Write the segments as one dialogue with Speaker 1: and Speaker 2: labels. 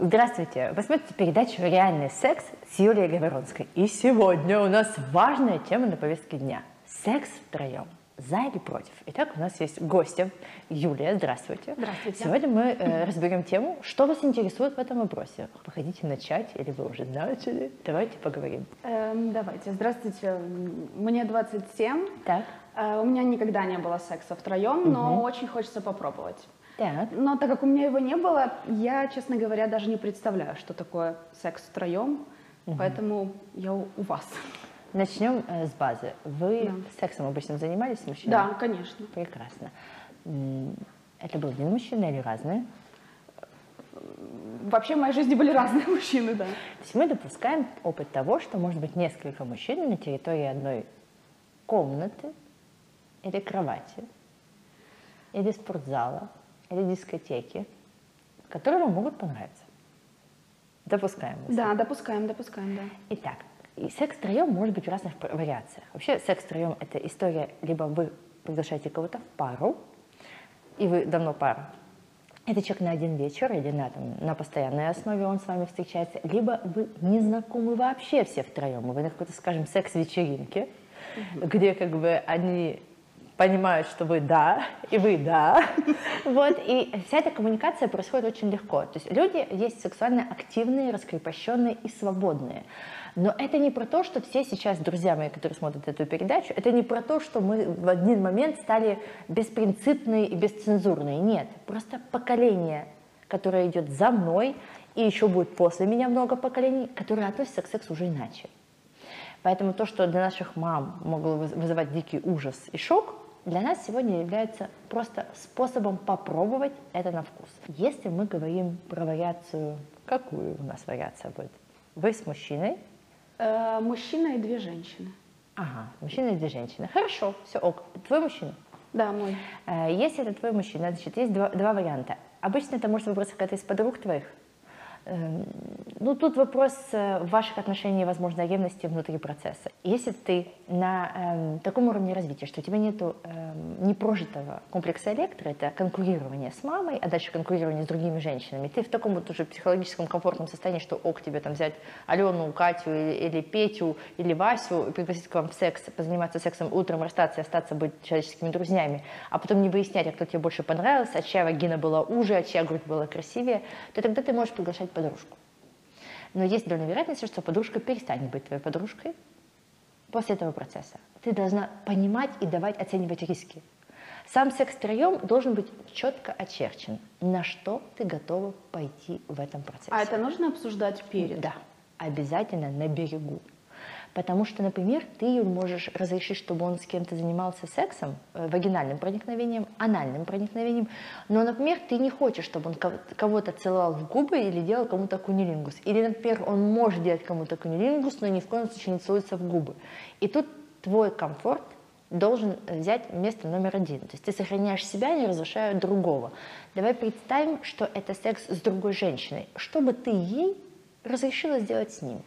Speaker 1: Здравствуйте! Вы смотрите передачу «Реальный секс» с Юлией Говоронской. И сегодня у нас важная тема на повестке дня. Секс втроем. За или против? Итак, у нас есть гостья Юлия. Здравствуйте.
Speaker 2: Здравствуйте.
Speaker 1: Сегодня мы э, разберем тему, что вас интересует в этом вопросе. Вы хотите начать или вы уже начали? Давайте поговорим.
Speaker 2: Эм, давайте. Здравствуйте. Мне 27.
Speaker 1: Так.
Speaker 2: Э, у меня никогда не было секса втроем, но очень хочется попробовать.
Speaker 1: Так.
Speaker 2: Но так как у меня его не было, я, честно говоря, даже не представляю, что такое секс втроем. Поэтому я у у вас.
Speaker 1: Начнем э, с базы. Вы
Speaker 2: Да.
Speaker 1: сексом обычно занимались с мужчиной?
Speaker 2: Да, конечно.
Speaker 1: Прекрасно. Это был один мужчина или разные?
Speaker 2: Вообще в моей жизни были разные мужчины, да.
Speaker 1: То есть мы допускаем опыт того, что может быть несколько мужчин на территории одной комнаты или кровати, или спортзала, или дискотеки, которые вам могут понравиться. Допускаем. мы.
Speaker 2: Да, допускаем, допускаем, да.
Speaker 1: Итак, и секс втроем может быть в разных вариациях. Вообще секс втроем – это история, либо вы приглашаете кого-то в пару, и вы давно пара. Это человек на один вечер или на, там, на постоянной основе он с вами встречается, либо вы не знакомы вообще все втроем, и вы на какой-то, скажем, секс-вечеринке, где как бы они понимают, что вы да, и вы да. Вот, и вся эта коммуникация происходит очень легко. То есть люди есть сексуально активные, раскрепощенные и свободные. Но это не про то, что все сейчас, друзья мои, которые смотрят эту передачу, это не про то, что мы в один момент стали беспринципные и бесцензурные. Нет, просто поколение, которое идет за мной, и еще будет после меня много поколений, которые относятся к сексу уже иначе. Поэтому то, что для наших мам могло выз- вызывать дикий ужас и шок, для нас сегодня является просто способом попробовать это на вкус. Если мы говорим про вариацию, какую у нас вариация будет? Вы с мужчиной,
Speaker 2: Э, мужчина и две женщины.
Speaker 1: ага, мужчина и две женщины. Хорошо, все ок. Твой мужчина.
Speaker 2: Да, мой.
Speaker 1: Э, Если это твой мужчина, значит, есть два, два варианта. Обычно это может выбраться какая-то из подруг твоих. Эм, Ну, тут вопрос э, ваших отношений, возможно, ревности внутри процесса. Если ты на эм, таком уровне развития, что у тебя нет непрожитого комплекса электро, это конкурирование с мамой, а дальше конкурирование с другими женщинами, ты в таком вот уже психологическом комфортном состоянии, что ок, тебе там взять Алену, Катю или, или Петю или Васю, пригласить к вам в секс, позаниматься сексом, утром расстаться и остаться быть человеческими друзьями, а потом не выяснять, а кто тебе больше понравился, а чья вагина была уже, а чья грудь была красивее, то тогда ты можешь приглашать подружку. Но есть доля вероятности, что подружка перестанет быть твоей подружкой после этого процесса. Ты должна понимать и давать оценивать риски. Сам секс втроем должен быть четко очерчен, на что ты готова пойти в этом процессе.
Speaker 2: А это нужно обсуждать перед?
Speaker 1: Да, обязательно на берегу. Потому что, например, ты можешь разрешить, чтобы он с кем-то занимался сексом, э, вагинальным проникновением, анальным проникновением, но, например, ты не хочешь, чтобы он ко- кого-то целовал в губы или делал кому-то кунилингус. Или, например, он может делать кому-то кунилингус, но ни в коем случае не целуется в губы. И тут твой комфорт должен взять место номер один. То есть ты сохраняешь себя, не разрушая другого. Давай представим, что это секс с другой женщиной. Что бы ты ей разрешила сделать с ним?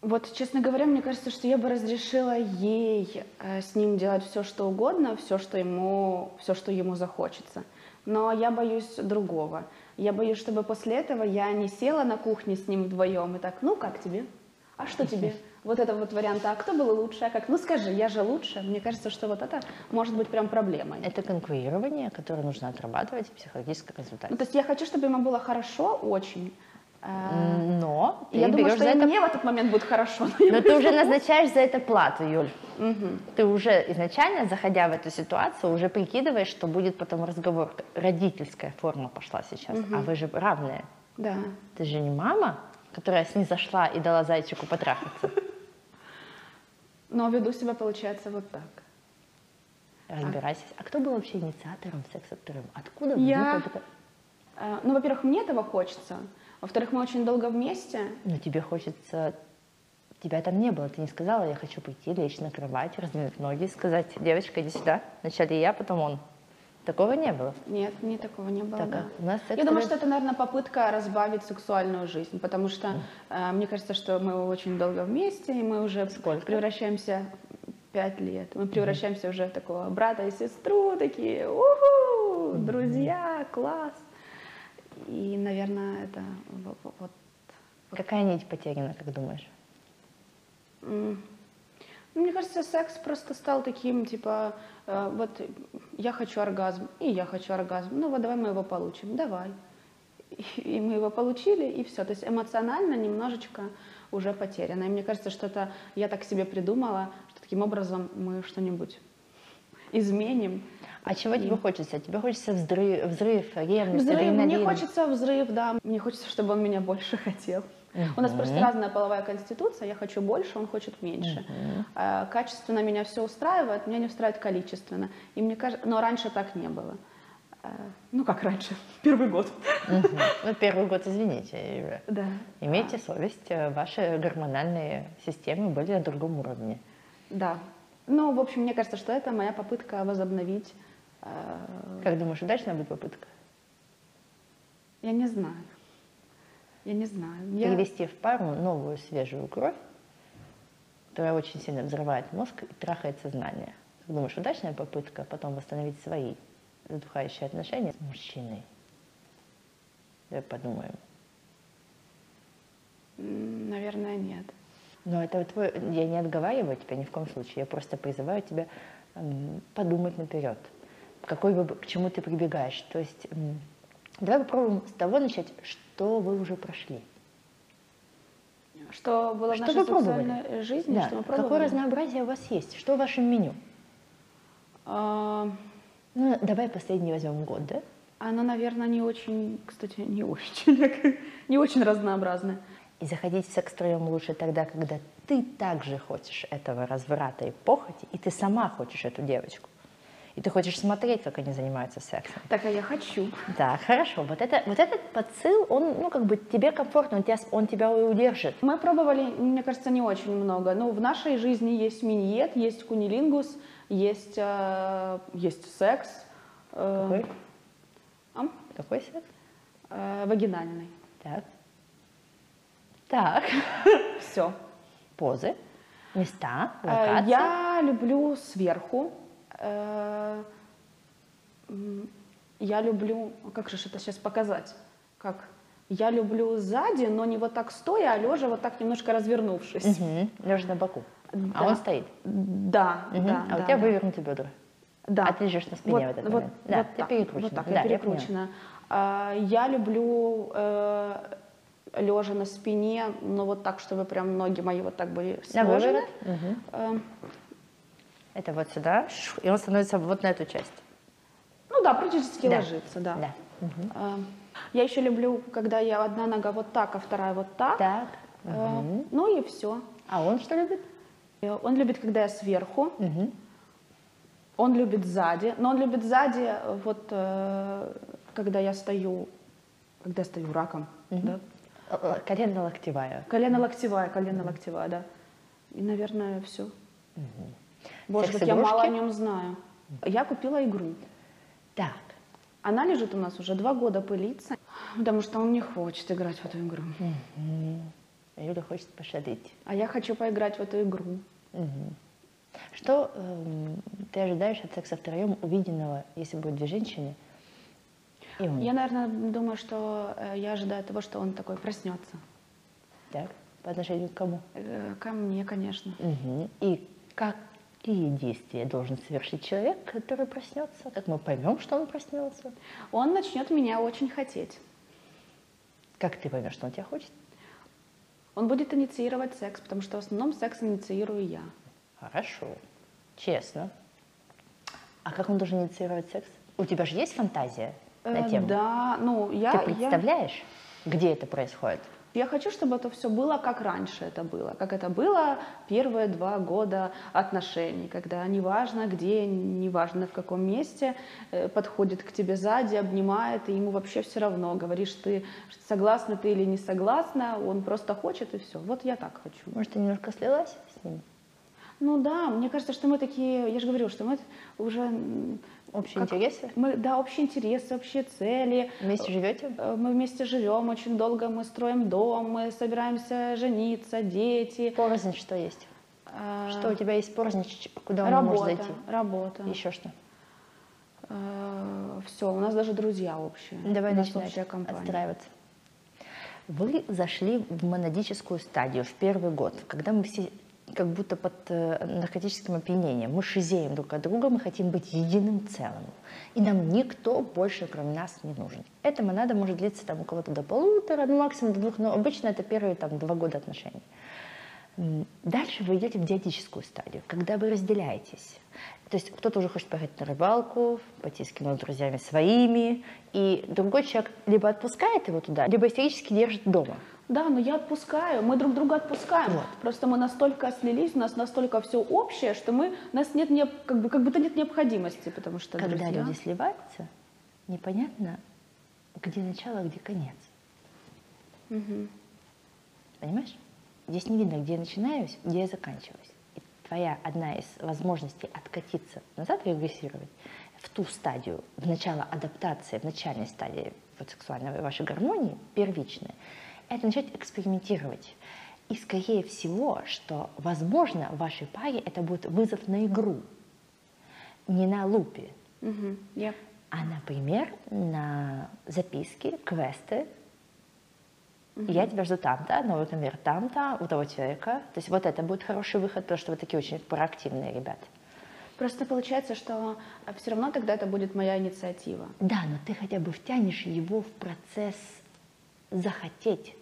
Speaker 2: Вот, честно говоря, мне кажется, что я бы разрешила ей э, с ним делать все, что угодно, все, что ему, все, что ему захочется. Но я боюсь другого. Я боюсь, чтобы после этого я не села на кухне с ним вдвоем и так, ну как тебе? А что тебе? Вот это вот вариант, а кто был лучше? А как? Ну скажи, я же лучше. Мне кажется, что вот это может быть прям проблемой.
Speaker 1: Это конкурирование, которое нужно отрабатывать в психологической
Speaker 2: Ну,
Speaker 1: консультации.
Speaker 2: то есть я хочу, чтобы ему было хорошо очень. Э,
Speaker 1: Но ты
Speaker 2: Я думаю, что
Speaker 1: за это...
Speaker 2: мне в этот момент будет хорошо. но
Speaker 1: Но ты уже назначаешь за это плату, Юль.
Speaker 2: Мгм.
Speaker 1: Ты уже изначально, заходя в эту ситуацию, уже прикидываешь, что будет потом разговор. Родительская форма пошла сейчас, а вы же равные.
Speaker 2: Да.
Speaker 1: Ты же не мама, которая снизошла и дала зайчику потрахаться.
Speaker 2: Но веду себя, получается, вот так.
Speaker 1: Разбирайся. А кто был вообще инициатором секса вторым? Откуда
Speaker 2: Я. Э, Ну, во-первых, мне этого хочется. Во-вторых, мы очень долго вместе.
Speaker 1: Ну, тебе хочется... Тебя там не было, ты не сказала, я хочу пойти, лечь на кровать, раздвинуть ноги, сказать, девочка, иди сюда. Вначале я, потом он. Такого не было.
Speaker 2: Нет, мне такого не было.
Speaker 1: Так,
Speaker 2: да.
Speaker 1: а у нас секс
Speaker 2: Я думаю, что это, наверное, попытка разбавить сексуальную жизнь, потому что э, мне кажется, что мы очень долго вместе, и мы уже
Speaker 1: Сколько?
Speaker 2: превращаемся пять лет. Мы превращаемся уже в такого брата и сестру, такие, уху, друзья, класс. И, наверное, это во- во- вот
Speaker 1: Какая нить потеряна, как думаешь?
Speaker 2: Ну, Мне кажется, секс просто стал таким, типа, э, вот я хочу оргазм, и я хочу оргазм. Ну вот давай мы его получим, давай. И, и мы его получили, и все. То есть эмоционально немножечко уже потеряно. И мне кажется, что это я так себе придумала, что таким образом мы что-нибудь изменим.
Speaker 1: А чего тебе хочется? Тебе хочется взрыв, взрыв ревность,
Speaker 2: Взрыв, мне хочется взрыв, да. Мне хочется, чтобы он меня больше хотел. У нас просто разная половая конституция. Я хочу больше, он хочет меньше. А, Качественно меня все устраивает, меня не устраивает количественно. И мне кажется, но раньше так не было. А, Ну как раньше? Первый год.
Speaker 1: Ну, первый год, извините.
Speaker 2: Да.
Speaker 1: Имейте совесть, э, ваши гормональные системы были на другом уровне.
Speaker 2: Да. Ну, в общем, мне кажется, что это моя попытка возобновить. э,
Speaker 1: Как думаешь, удачная будет попытка?
Speaker 2: Я не знаю. Я не знаю. Я-
Speaker 1: Перевести в пару новую свежую кровь, которая очень сильно взрывает мозг и трахает сознание. Как думаешь, удачная попытка потом восстановить свои затухающие отношения с мужчиной? Давай подумаем.
Speaker 2: Наверное, нет.
Speaker 1: Но это твой, я не отговариваю тебя ни в коем случае, я просто призываю тебя подумать наперед, какой вы, к чему ты прибегаешь. То есть давай попробуем с того начать, что вы уже прошли.
Speaker 2: Что было в
Speaker 1: Что
Speaker 2: нашей
Speaker 1: вы пробовали?
Speaker 2: сексуальной жизни,
Speaker 1: Да,
Speaker 2: что мы
Speaker 1: какое
Speaker 2: пробовали?
Speaker 1: разнообразие у вас есть, что в вашем меню?
Speaker 2: А,
Speaker 1: Ну, давай последний возьмем год, да?
Speaker 2: Оно, наверное, не очень, кстати, не очень, не очень разнообразное.
Speaker 1: И заходить в секс втроем лучше тогда, когда ты также хочешь этого разврата и похоти, и ты сама хочешь эту девочку. И ты хочешь смотреть, как они занимаются сексом.
Speaker 2: Так, а я хочу.
Speaker 1: Да, хорошо. Вот, это, вот этот подсыл, он, ну, как бы тебе комфортно, он тебя, он тебя удержит.
Speaker 2: Мы пробовали, мне кажется, не очень много. Но в нашей жизни есть миньет, есть кунилингус, есть, э, есть секс. э,
Speaker 1: Какой?
Speaker 2: а?
Speaker 1: Какой секс?
Speaker 2: Э, вагинальный.
Speaker 1: Так. Так.
Speaker 2: Все.
Speaker 1: Позы, места,
Speaker 2: Э,
Speaker 1: локации.
Speaker 2: Я люблю сверху. Э, Я люблю, как же это сейчас показать? Как? Я люблю сзади, но не вот так стоя, а лежа вот так немножко развернувшись.
Speaker 1: Мгм. Лежа на боку. А
Speaker 2: Да.
Speaker 1: он стоит.
Speaker 2: Да,
Speaker 1: Мгм.
Speaker 2: да.
Speaker 1: а
Speaker 2: да,
Speaker 1: у тебя
Speaker 2: да.
Speaker 1: вывернуты бедра.
Speaker 2: Да.
Speaker 1: А ты лежишь на спине в этот момент. Да,
Speaker 2: вот
Speaker 1: ты
Speaker 2: так,
Speaker 1: перекручена.
Speaker 2: Вот так,
Speaker 1: Да,
Speaker 2: я
Speaker 1: я
Speaker 2: перекручена. А, Я люблю лежа на спине, но вот так, чтобы прям ноги мои вот так были сложены. Э,
Speaker 1: Это вот сюда. И он становится вот на эту часть.
Speaker 2: Ну да, практически
Speaker 1: Да.
Speaker 2: ложится, да.
Speaker 1: Да.
Speaker 2: Э, Я еще люблю, когда я одна нога вот так, а вторая вот так.
Speaker 1: Так.
Speaker 2: Э,
Speaker 1: Мгм.
Speaker 2: Ну и все.
Speaker 1: А он что любит?
Speaker 2: Он любит, когда я сверху.
Speaker 1: Мгм.
Speaker 2: Он любит сзади, но он любит сзади, вот э, когда я стою, когда я стою раком, да?
Speaker 1: Колено-локтевая.
Speaker 2: Колено-локтевая, колено-локтевая, да. И, наверное, все. Боже, как я мало о нем знаю. Я купила игру.
Speaker 1: Так.
Speaker 2: Она лежит у нас уже два года пылится, потому что он не хочет играть в эту игру.
Speaker 1: Юля хочет пошалить.
Speaker 2: А я хочу поиграть в эту игру.
Speaker 1: Что эм, ты ожидаешь от секса втроем увиденного, если будет две женщины? И он.
Speaker 2: Я, наверное, думаю, что э, я ожидаю того, что он такой проснется.
Speaker 1: Так. По отношению к кому?
Speaker 2: Э, Ко мне, конечно.
Speaker 1: Мгм. И какие действия должен совершить человек, который проснется? Как мы поймем, что он проснется?
Speaker 2: Он начнет меня очень хотеть.
Speaker 1: Как ты поймешь, что он тебя хочет?
Speaker 2: Он будет инициировать секс, потому что в основном секс инициирую я.
Speaker 1: Хорошо. Честно. А как он должен инициировать секс? У тебя же есть фантазия на
Speaker 2: Э,
Speaker 1: тему?
Speaker 2: Да, ну я,
Speaker 1: Ты
Speaker 2: я,
Speaker 1: представляешь, где это происходит?
Speaker 2: я хочу, чтобы это все было, как раньше это было, как это было первые два года отношений, когда неважно где, неважно в каком месте, э, подходит к тебе сзади, обнимает, и ему вообще все равно, говоришь ты, согласна ты или не согласна, он просто хочет и все. Вот я так хочу.
Speaker 1: Может, ты немножко слилась с ним?
Speaker 2: Ну да, мне кажется, что мы такие, я же говорю, что мы уже...
Speaker 1: Общие
Speaker 2: как-
Speaker 1: интересы?
Speaker 2: Мы, да, общие интересы, общие цели.
Speaker 1: Вместе живете?
Speaker 2: Э, Мы вместе живем очень долго, мы строим дом, мы собираемся жениться, дети.
Speaker 1: Порознь что есть?
Speaker 2: А,
Speaker 1: Что у тебя есть порознь, куда он
Speaker 2: Работа,
Speaker 1: может зайти?
Speaker 2: работа.
Speaker 1: Еще что?
Speaker 2: все, у нас даже друзья общие.
Speaker 1: Давай начинать отстраиваться. Вы зашли в монадическую стадию в первый год, когда мы все как будто под э, наркотическим опьянением. Мы шизеем друг от друга, мы хотим быть единым целым. И нам никто больше, кроме нас, не нужен. Эта монада может длиться там у кого-то до полутора, ну, максимум до двух, но обычно это первые там, два года отношений. Дальше вы идете в диатическую стадию, когда вы разделяетесь. То есть кто-то уже хочет поехать на рыбалку, пойти с кино с друзьями своими, и другой человек либо отпускает его туда, либо истерически держит дома.
Speaker 2: Да, но я отпускаю, мы друг друга отпускаем.
Speaker 1: Вот.
Speaker 2: Просто мы настолько слились, у нас настолько все общее, что мы, у нас нет, не, как, бы, как будто нет необходимости, потому что
Speaker 1: Когда
Speaker 2: друзья.
Speaker 1: люди сливаются, непонятно, где начало, где конец.
Speaker 2: Мгм.
Speaker 1: Понимаешь? Здесь не видно, где я начинаюсь, где я заканчиваюсь. И твоя одна из возможностей откатиться назад регрессировать в ту стадию, в начало адаптации, в начальной стадии вот сексуальной вашей гармонии, первичной, это начать экспериментировать. И скорее всего, что, возможно, в вашей паре это будет вызов на игру, не на лупе,
Speaker 2: Мгм. Я-
Speaker 1: а, например, на записки, квесты. Я тебя жду там-то, новый номер там-то, у того человека. То есть вот это будет хороший выход, потому что вы такие очень проактивные ребята.
Speaker 2: Просто получается, что все равно тогда это будет моя инициатива.
Speaker 1: Да, но ты хотя бы втянешь его в процесс захотеть.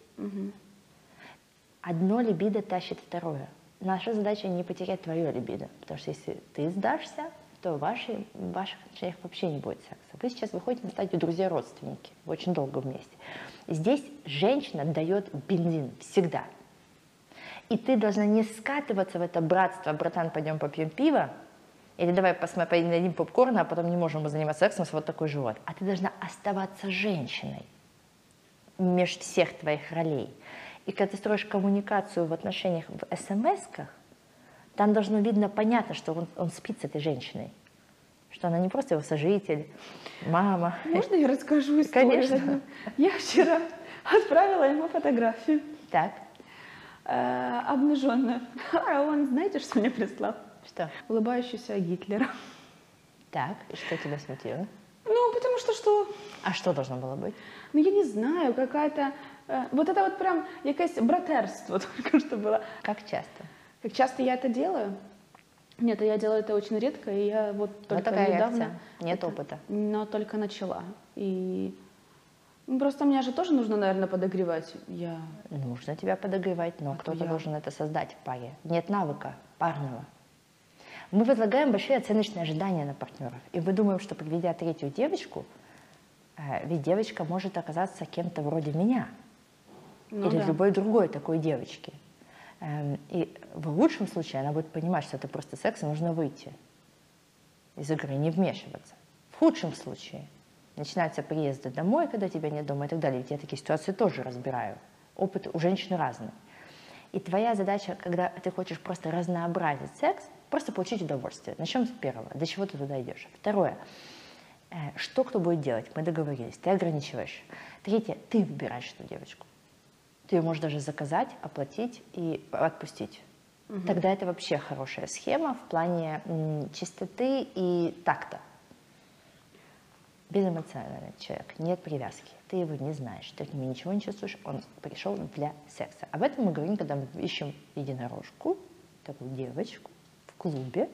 Speaker 1: Одно либидо тащит второе. Наша задача не потерять твое либидо, потому что если ты сдашься, то в, вашей, в ваших отношениях вообще не будет секса. Вы сейчас выходите на стадию друзья-родственники, вы очень долго вместе. Здесь женщина дает бензин всегда. И ты должна не скатываться в это братство, братан, пойдем попьем пиво, или давай посмотрим, поедим попкорн, а потом не можем мы заниматься сексом, нас вот такой живот. А ты должна оставаться женщиной между всех твоих ролей. И когда ты строишь коммуникацию в отношениях в смс-ках, там должно видно понятно, что он, он спит с этой женщиной. Что она не просто его сожитель, мама.
Speaker 2: Можно я расскажу историю?
Speaker 1: Конечно.
Speaker 2: Я вчера отправила ему фотографию
Speaker 1: Так,
Speaker 2: э, обнаженную. А он, знаете, что мне прислал?
Speaker 1: что?
Speaker 2: Улыбающийся Гитлера.
Speaker 1: Так, и что тебя смутило?
Speaker 2: Ну, потому что что?
Speaker 1: А что должно было быть?
Speaker 2: Ну, я не знаю, какая-то... э, вот это вот прям якесь братерство только что было.
Speaker 1: Как часто?
Speaker 2: Как часто я это делаю? Нет, я делаю это очень редко, и я вот
Speaker 1: Вот
Speaker 2: только
Speaker 1: такая
Speaker 2: недавно...
Speaker 1: реакция. Нет
Speaker 2: это-
Speaker 1: опыта.
Speaker 2: Но только начала. И просто меня же тоже нужно, наверное, подогревать. Я...
Speaker 1: Нужно тебя подогревать, но
Speaker 2: А то
Speaker 1: кто-то
Speaker 2: я-
Speaker 1: должен это создать в паре. Нет навыка парного. Мы возлагаем большие оценочные ожидания на партнеров. И мы думаем, что приведя третью девочку, э, ведь девочка может оказаться кем-то вроде меня
Speaker 2: Ну
Speaker 1: или
Speaker 2: да.
Speaker 1: любой другой такой девочки. Эм, И в лучшем случае она будет понимать, что это просто секс, и нужно выйти из игры, не вмешиваться. В худшем случае начинаются приезды домой, когда тебя нет дома и так далее. Ведь я такие ситуации тоже разбираю. Опыт у женщин разный. И твоя задача, когда ты хочешь просто разнообразить секс, просто получить удовольствие. Начнем с первого. До чего ты туда идешь? Второе. Э, Что кто будет делать? Мы договорились. Ты ограничиваешь. Третье. Ты выбираешь эту девочку. Ты ее можешь даже заказать, оплатить и отпустить. Тогда это вообще хорошая схема в плане чистоты и такта. Безэмоциональный человек, нет привязки. Ты его не знаешь, ты к нему ничего не чувствуешь, он пришел для секса. Об этом мы говорим, когда мы ищем единорожку, такую девочку клубе.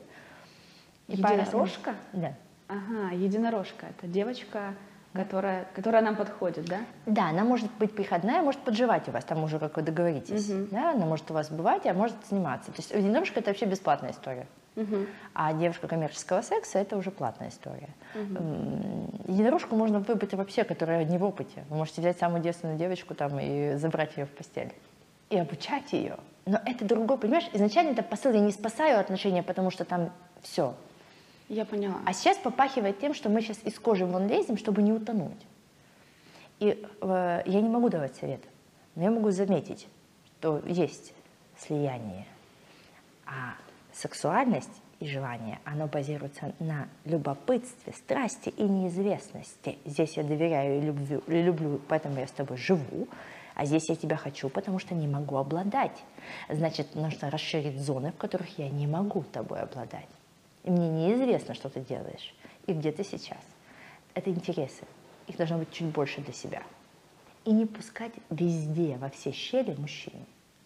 Speaker 1: И
Speaker 2: Единорожка?
Speaker 1: Да.
Speaker 2: Ага, единорожка. Это девочка, которая, которая нам подходит, да?
Speaker 1: Да, она может быть приходная, может подживать у вас, там уже как вы договоритесь.
Speaker 2: Мгм.
Speaker 1: Да, она может у вас бывать, а может сниматься. То есть единорожка это вообще бесплатная история.
Speaker 2: Мгм.
Speaker 1: А девушка коммерческого секса это уже платная история. М, Единорожку можно выбрать вообще, которая не в опыте. Вы можете взять самую девственную девочку там и забрать ее в постель. И обучать ее. Но это другой, понимаешь, изначально это посыл, я не спасаю отношения, потому что там все.
Speaker 2: Я поняла.
Speaker 1: А сейчас попахивает тем, что мы сейчас из кожи вон лезем, чтобы не утонуть. И э, я не могу давать совет, но я могу заметить, что есть слияние. А сексуальность и желание, оно базируется на любопытстве, страсти и неизвестности. Здесь я доверяю и люблю, и люблю, поэтому я с тобой живу. А здесь я тебя хочу, потому что не могу обладать. Значит, нужно расширить зоны, в которых я не могу тобой обладать. И мне неизвестно, что ты делаешь и где ты сейчас. Это интересы. Их должно быть чуть больше для себя. И не пускать везде, во все щели мужчин.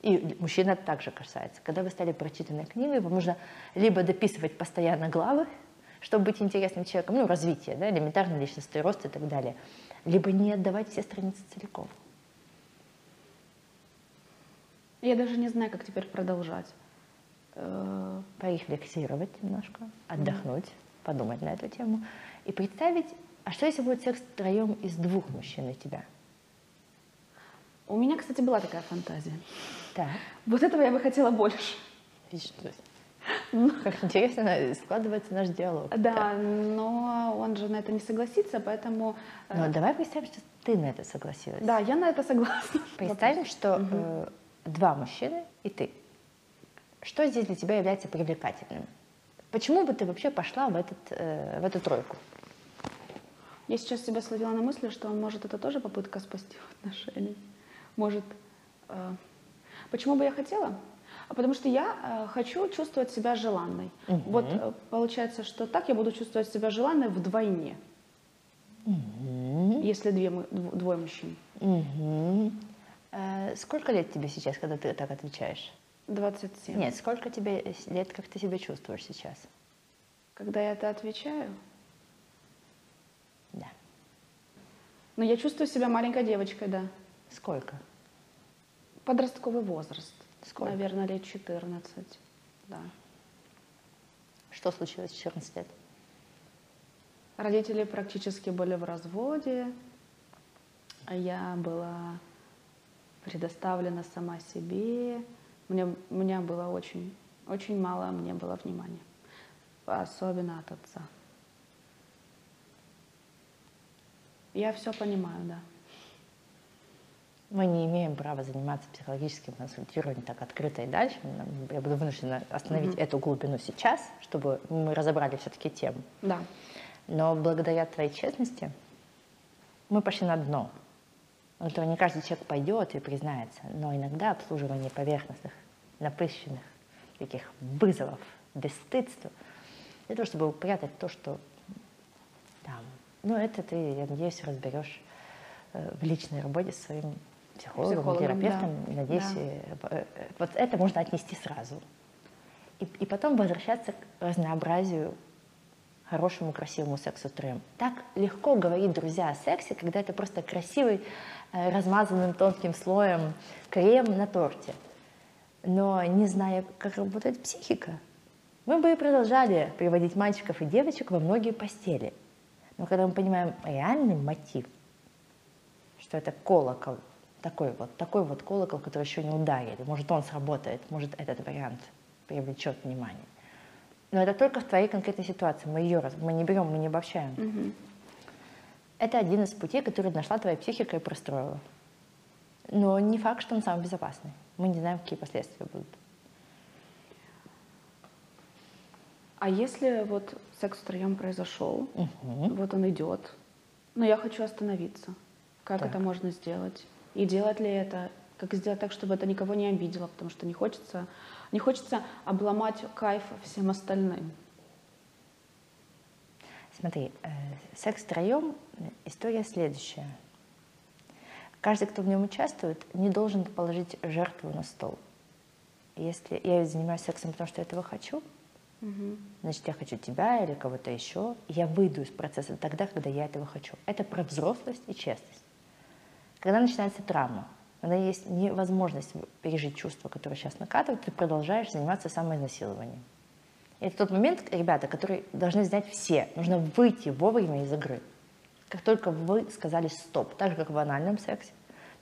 Speaker 1: И мужчина также касается. Когда вы стали прочитанной книгой, вам нужно либо дописывать постоянно главы, чтобы быть интересным человеком, ну, развитие, да, элементарный личностный рост и так далее, либо не отдавать все страницы целиком.
Speaker 2: Я даже не знаю, как теперь продолжать. Э,
Speaker 1: Порефлексировать немножко, отдохнуть, подумать на эту тему и представить, а что если будет секс втроем из двух мужчин и тебя?
Speaker 2: У меня, кстати, была такая фантазия.
Speaker 1: Так.
Speaker 2: Вот этого я бы хотела больше.
Speaker 1: Видишь, есть, как интересно складывается наш диалог.
Speaker 2: Да, но он же на это не согласится, поэтому... э,
Speaker 1: Но давай представим, что ты на это согласилась.
Speaker 2: Да, я на это согласна.
Speaker 1: Представим, что э, два мужчины и ты. Что здесь для тебя является привлекательным? Почему бы ты вообще пошла в, этот, э, в эту тройку?
Speaker 2: Я сейчас себя словила на мысли, что может это тоже попытка спасти отношения. Может. э, Почему бы я хотела? А потому что я э, хочу чувствовать себя желанной.
Speaker 1: Мгм.
Speaker 2: Вот э, получается, что так я буду чувствовать себя желанной вдвойне, если две, двое мужчин.
Speaker 1: Мгм. Э, сколько лет тебе сейчас, когда ты так отвечаешь?
Speaker 2: 27.
Speaker 1: Нет, сколько тебе лет, как ты себя чувствуешь сейчас?
Speaker 2: Когда я это отвечаю,
Speaker 1: Да.
Speaker 2: но я чувствую себя маленькой девочкой, да.
Speaker 1: Сколько?
Speaker 2: Подростковый возраст.
Speaker 1: Сколько?
Speaker 2: Наверное, лет 14. Да.
Speaker 1: Что случилось в 14 лет?
Speaker 2: Родители практически были в разводе, а я была предоставлена сама себе. Мне, у меня было очень, очень мало мне было внимания, особенно от отца. Я все понимаю, да.
Speaker 1: Мы не имеем права заниматься психологическим консультированием так открыто и дальше. Я буду вынуждена остановить
Speaker 2: Мгм.
Speaker 1: эту глубину сейчас, чтобы мы разобрали все-таки тему.
Speaker 2: Да.
Speaker 1: Но благодаря твоей честности мы пошли на дно. На которое не каждый человек пойдет и признается. Но иногда обслуживание поверхностных, напыщенных, таких вызовов, бесстыдства, для того, чтобы упрятать то, что там. Ну, это ты, я надеюсь, разберешь э, в личной работе с своим психологом,
Speaker 2: Психологом,
Speaker 1: терапевтом.
Speaker 2: да.
Speaker 1: Надеюсь,
Speaker 2: Да.
Speaker 1: э, э, вот это можно отнести сразу. И, и потом возвращаться к разнообразию хорошему, красивому сексу втроем. Так легко говорить, друзья, о сексе, когда это просто красивый, э, размазанным тонким слоем крем на торте. Но не зная, как работает психика, мы бы и продолжали приводить мальчиков и девочек во многие постели. Но когда мы понимаем реальный мотив, что это колокол, такой вот, такой вот колокол, который еще не ударили, может он сработает, может этот вариант привлечет внимание. Но это только в твоей конкретной ситуации. Мы ее раз, мы не берем, мы не обобщаем.
Speaker 2: Мгм.
Speaker 1: Это один из путей, который нашла твоя психика и простроила. Но не факт, что он самый безопасный. Мы не знаем, какие последствия будут.
Speaker 2: А если вот секс втроем произошел,
Speaker 1: Мгм.
Speaker 2: вот он идет, но я хочу остановиться. Как
Speaker 1: Так.
Speaker 2: это можно сделать? И делать ли это? Как сделать так, чтобы это никого не обидело? Потому что не хочется, не хочется обломать кайф всем остальным.
Speaker 1: Смотри, э, секс втроем история следующая. Каждый, кто в нем участвует, не должен положить жертву на стол. Если я занимаюсь сексом, потому что я этого хочу, значит, я хочу тебя или кого-то еще. Я выйду из процесса тогда, когда я этого хочу. Это про взрослость и честность. Когда начинается травма, когда есть невозможность пережить чувства, которые сейчас накатывают, ты продолжаешь заниматься самоизнасилованием. И это тот момент, ребята, который должны знать все. Нужно выйти вовремя из игры. Как только вы сказали стоп, так же, как в анальном сексе,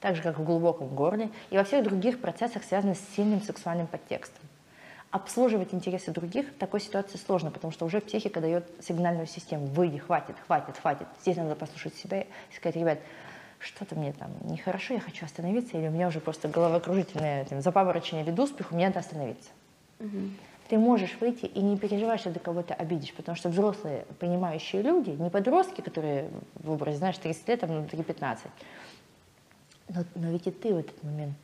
Speaker 1: так же, как в глубоком горле и во всех других процессах, связанных с сильным сексуальным подтекстом. Обслуживать интересы других в такой ситуации сложно, потому что уже психика дает сигнальную систему. Выйди, хватит, хватит, хватит. Здесь надо послушать себя и сказать, ребят, что-то мне там нехорошо, я хочу остановиться, или у меня уже просто головокружительное там, запаморочение ввиду успеха, мне надо остановиться. Ты можешь выйти и не переживать, что ты кого-то обидишь, потому что взрослые, понимающие люди, не подростки, которые в образе, знаешь, 30 лет, а внутри 15. Но, но ведь и ты в этот момент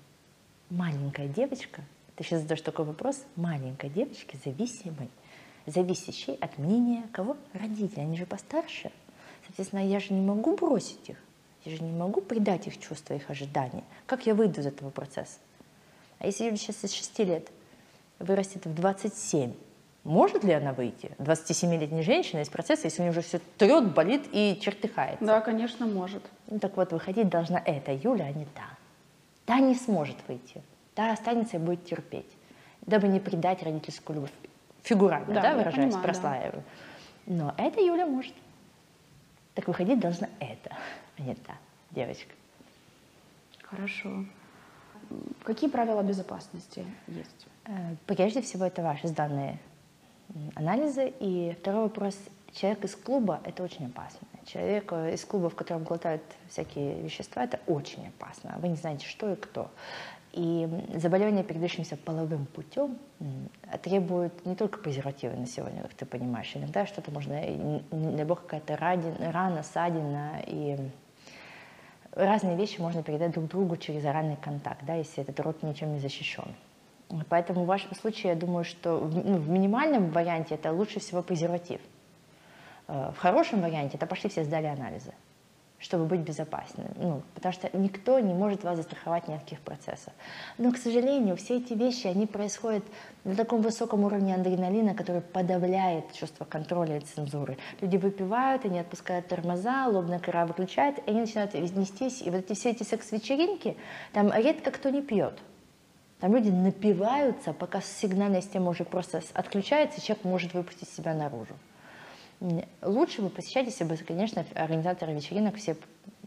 Speaker 1: маленькая девочка, ты сейчас задаешь такой вопрос, маленькой девочке зависимой, зависящий от мнения кого? Родителей. Они же постарше. Соответственно, я же не могу бросить их. Я же не могу предать их чувства, их ожидания. Как я выйду из этого процесса? А если Юля сейчас из 6 лет вырастет в 27, может ли она выйти? 27-летняя женщина из процесса, если у нее уже все трет, болит и чертыхается.
Speaker 2: Да, конечно, может.
Speaker 1: Ну так вот, выходить должна эта Юля, а не та. Та не сможет выйти. Та останется и будет терпеть, дабы не предать родительскую любовь. Фигурально,
Speaker 2: Да,
Speaker 1: да, выражаясь,
Speaker 2: понимаю, да.
Speaker 1: прослаиваю. Но эта Юля может. Так выходить должна эта, не та девочка.
Speaker 2: Хорошо. Какие правила безопасности есть?
Speaker 1: Э, Прежде всего, это ваши сданные м, анализы. И второй вопрос. Человек из клуба – это очень опасно. Человек э, из клуба, в котором глотают всякие вещества, это очень опасно. Вы не знаете, что и кто. И заболевания, передающиеся половым путем, требуют не только презервативы на сегодня, как ты понимаешь. Иногда что-то можно, не дай бог, какая-то рана, ссадина и разные вещи можно передать друг другу через оральный контакт, да, если этот рот ничем не защищен. Поэтому в вашем случае я думаю, что в, ну, в минимальном варианте это лучше всего презерватив. Э, В хорошем варианте это пошли все сдали анализы, чтобы быть безопасными. Ну, потому что никто не может вас застраховать ни от каких процессов. Но, к сожалению, все эти вещи, они происходят на таком высоком уровне адреналина, который подавляет чувство контроля и цензуры. Люди выпивают, они отпускают тормоза, лобная кора выключает, и они начинают нестись. И вот эти все эти секс-вечеринки, там редко кто не пьет. Там люди напиваются, пока сигнальная система уже просто отключается, и человек может выпустить себя наружу. Лучше бы посещать, если бы, конечно, организаторы вечеринок все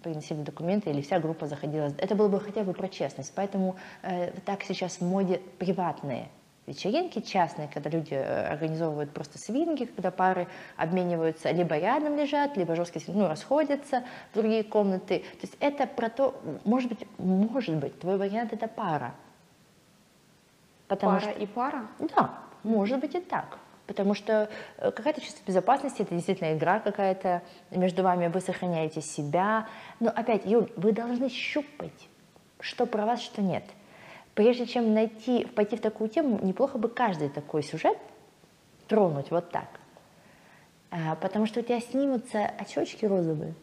Speaker 1: приносили документы или вся группа заходила. Это было бы хотя бы про честность. Поэтому э, так сейчас в моде приватные вечеринки частные, когда люди э, организовывают просто свинги, когда пары обмениваются, либо рядом лежат, либо жестко ну, расходятся в другие комнаты. То есть это про то, может быть, может быть, твой вариант это пара. Потому
Speaker 2: пара
Speaker 1: что
Speaker 2: и пара?
Speaker 1: да, может быть и так. Потому что э, какая-то чувство безопасности, это действительно игра какая-то между вами, вы сохраняете себя. Но опять, Юль, вы должны щупать, что про вас, что нет. Прежде чем найти, пойти в такую тему, неплохо бы каждый такой сюжет тронуть вот так. А, Потому что у тебя снимутся очечки розовые,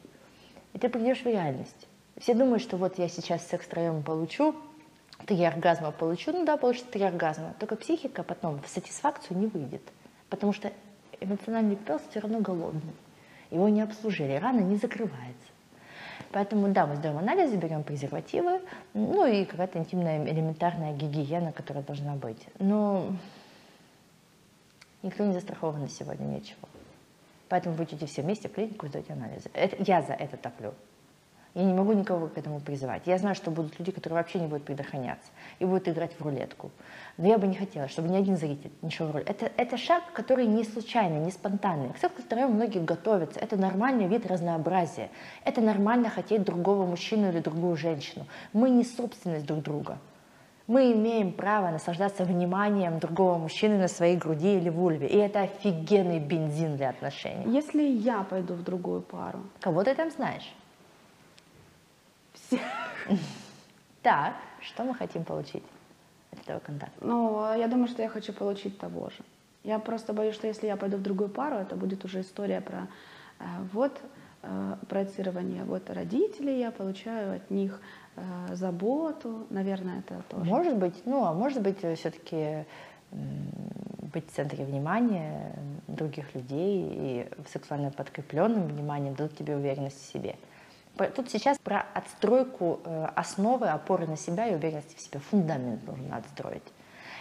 Speaker 1: и ты придешь в реальность. Все думают, что вот я сейчас секс втроем получу, три оргазма получу, ну да, получится три оргазма. Только психика потом в сатисфакцию не выйдет, потому что эмоциональный пес все равно голодный. Его не обслужили, рана не закрывается. Поэтому, да, мы сдаем анализы, берем презервативы, ну и какая-то интимная элементарная гигиена, которая должна быть. Но никто не застрахован на сегодня, ничего. Поэтому вы все вместе в клинику сдаете анализы. Это, я за это топлю. Я не могу никого к этому призывать. Я знаю, что будут люди, которые вообще не будут предохраняться и будут играть в рулетку. Но я бы не хотела, чтобы ни один зритель не шел в рулетку. Это, это шаг, который не случайный, не спонтанный. К втроем многие готовятся. Это нормальный вид разнообразия. Это нормально хотеть другого мужчину или другую женщину. Мы не собственность друг друга. Мы имеем право наслаждаться вниманием другого мужчины на своей груди или вульве. И это офигенный бензин для отношений.
Speaker 2: Если я пойду в другую пару,
Speaker 1: Кого ты там знаешь?
Speaker 2: Все,
Speaker 1: Так, что мы хотим получить от этого контакта?
Speaker 2: ну, я думаю, что я хочу получить того же. Я просто боюсь, что если я пойду в другую пару, это будет уже история про э, вот э, проецирование вот родителей, я получаю от них э, заботу, наверное, это тоже.
Speaker 1: Может быть, ну, а может быть, все-таки быть в центре внимания других людей и сексуально подкрепленным вниманием дадут тебе уверенность в себе. Тут сейчас про отстройку э, основы, опоры на себя и уверенности в себе. Фундамент нужно отстроить.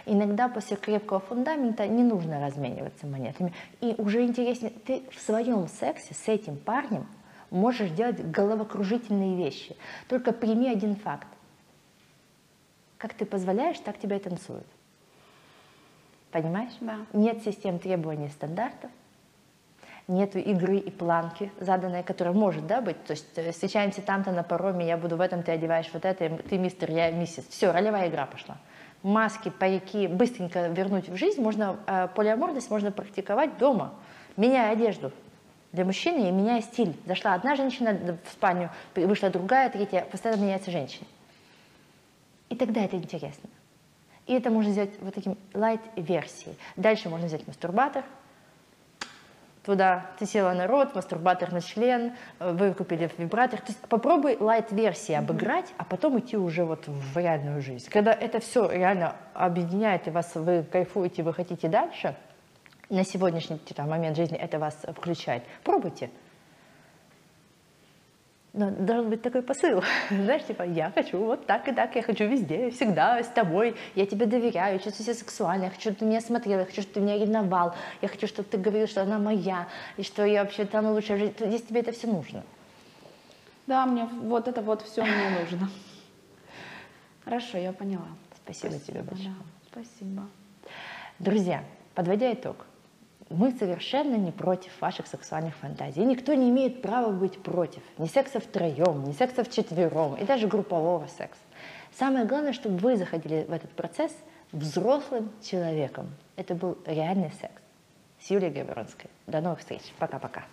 Speaker 1: Иногда после крепкого фундамента не нужно размениваться монетами. И уже интереснее, ты в своем сексе с этим парнем можешь делать головокружительные вещи. Только прими один факт. Как ты позволяешь, так тебя и танцуют. Понимаешь?
Speaker 2: Да.
Speaker 1: Нет систем требований и стандартов, нету игры и планки заданной, которая может да, быть. То есть э, встречаемся там-то на пароме, я буду в этом, ты одеваешь вот это, ты мистер, я миссис. Все, ролевая игра пошла. Маски, парики быстренько вернуть в жизнь. Можно э, полиаморность можно практиковать дома, меняя одежду. Для мужчины и меняя стиль. Зашла одна женщина в спальню, вышла другая, третья, постоянно меняется женщина. И тогда это интересно. И это можно сделать вот таким light-версией. Дальше можно взять мастурбатор, туда ты села на рот, мастурбатор на член, э, вы купили вибратор. То есть попробуй лайт-версии обыграть, а потом идти уже вот в реальную жизнь. Когда это все реально объединяет и вас, вы кайфуете, вы хотите дальше, на сегодняшний там, момент жизни это вас включает, пробуйте. Но должен быть такой посыл. Знаешь, типа, я хочу вот так и так, я хочу везде, всегда с тобой, я тебе доверяю, я чувствую себя сексуально, я хочу, чтобы ты меня смотрел, я хочу, чтобы ты меня ревновал, я хочу, чтобы ты говорил, что она моя, и что я вообще там лучше жить. Здесь тебе это все нужно.
Speaker 2: Да, мне вот это вот все мне нужно. Хорошо, я поняла.
Speaker 1: Спасибо, тебе большое.
Speaker 2: Да, спасибо.
Speaker 1: Друзья, подводя итог, мы совершенно не против ваших сексуальных фантазий. Никто не имеет права быть против. Ни секса втроем, ни секса вчетвером, и даже группового секса. Самое главное, чтобы вы заходили в этот процесс взрослым человеком. Это был реальный секс. С Юлией Габеронской. До новых встреч. Пока-пока.